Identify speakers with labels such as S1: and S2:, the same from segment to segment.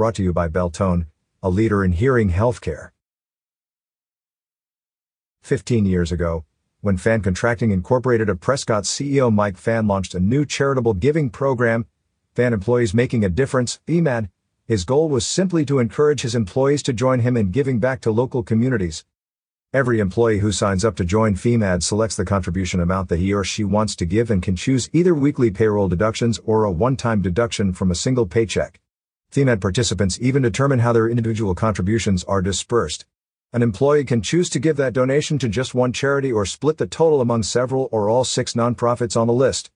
S1: brought to you by Beltone, a leader in hearing healthcare. 15 years ago, when Fann Contracting Incorporated of Prescott CEO Mike Fann launched a new charitable giving program, Fann Employees Making a Difference, FEMAD, his goal was simply to encourage his employees to join him in giving back to local communities. Every employee who signs up to join FEMAD selects the contribution amount that he or she wants to give and can choose either weekly payroll deductions or a one-time deduction from a single paycheck. FEMAD participants even determine how their individual contributions are dispersed. An employee can choose to give that donation to just one charity or split the total among several or all six nonprofits on the list.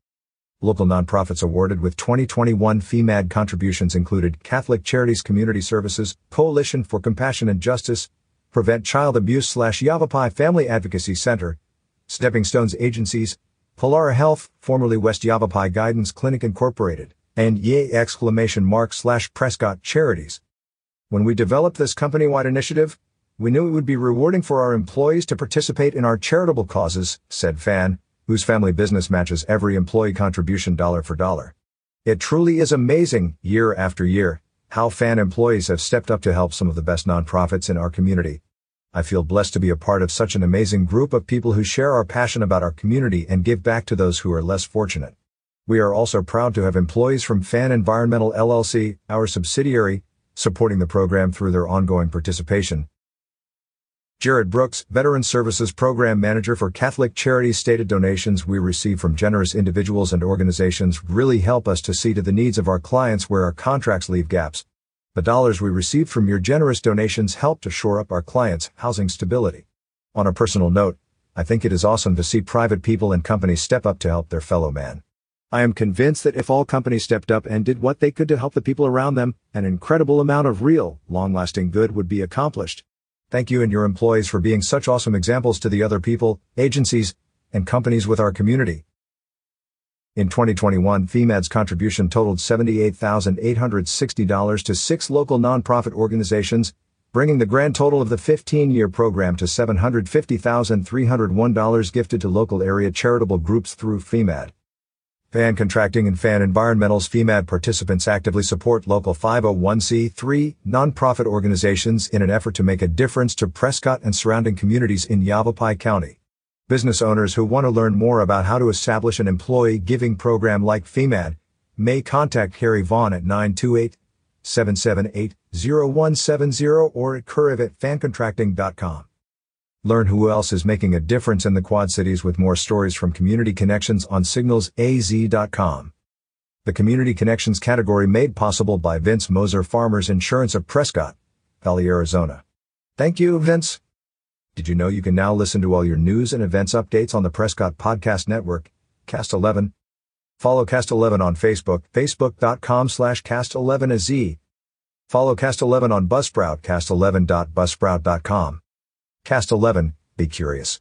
S1: Local nonprofits awarded with 2021 FEMAD contributions included Catholic Charities Community Services, Coalition for Compassion and Justice, Prevent Child Abuse slash Yavapai Family Advocacy Center, Stepping Stones Agencies, Polara Health, formerly West Yavapai Guidance Clinic Incorporated, and Yay exclamation mark slash Prescott Charities. When we developed this company-wide initiative, we knew it would be rewarding for our employees to participate in our charitable causes, said Fann, whose family business matches every employee contribution dollar for dollar. It truly is amazing, year after year, how Fann employees have stepped up to help some of the best nonprofits in our community. I feel blessed to be a part of such an amazing group of people who share our passion about our community and give back to those who are less fortunate. We are also proud to have employees from Fann Environmental LLC, our subsidiary, supporting the program through their ongoing participation. Jared Brooks, Veteran Services Program Manager for Catholic Charities stated donations we receive from generous individuals and organizations really help us to see to the needs of our clients where our contracts leave gaps. The dollars we received from your generous donations help to shore up our clients' housing stability. On a personal note, I think it is awesome to see private people and companies step up to help their fellow man. I am convinced that if all companies stepped up and did what they could to help the people around them, an incredible amount of real, long-lasting good would be accomplished. Thank you and your employees for being such awesome examples to the other people, agencies, and companies with our community. In 2021, FEMAD's contribution totaled $78,860 to six local nonprofit organizations, bringing the grand total of the 15-year program to $750,301 gifted to local area charitable groups through FEMAD. Fann Contracting and Fann Environmental's FEMAD participants actively support local 501c3 nonprofit organizations in an effort to make a difference to Prescott and surrounding communities in Yavapai County. Business owners who want to learn more about how to establish an employee giving program like FEMAD may contact Harry Vaughn at 928 778 0170 or at curve at fancontracting.com. Learn who else is making a difference in the Quad Cities with more stories from Community Connections on signalsaz.com. The Community Connections category made possible by Vince Moser Farmers Insurance of Prescott, Valley, Arizona. Thank you, Vince. Did you know you can now listen to all your news and events updates on the Prescott Podcast Network, Cast 11? Follow Cast 11 on Facebook, facebook.com slash cast11az. Follow Cast 11 on Buzzsprout, cast11.buzzsprout.com. Cast 11, be curious.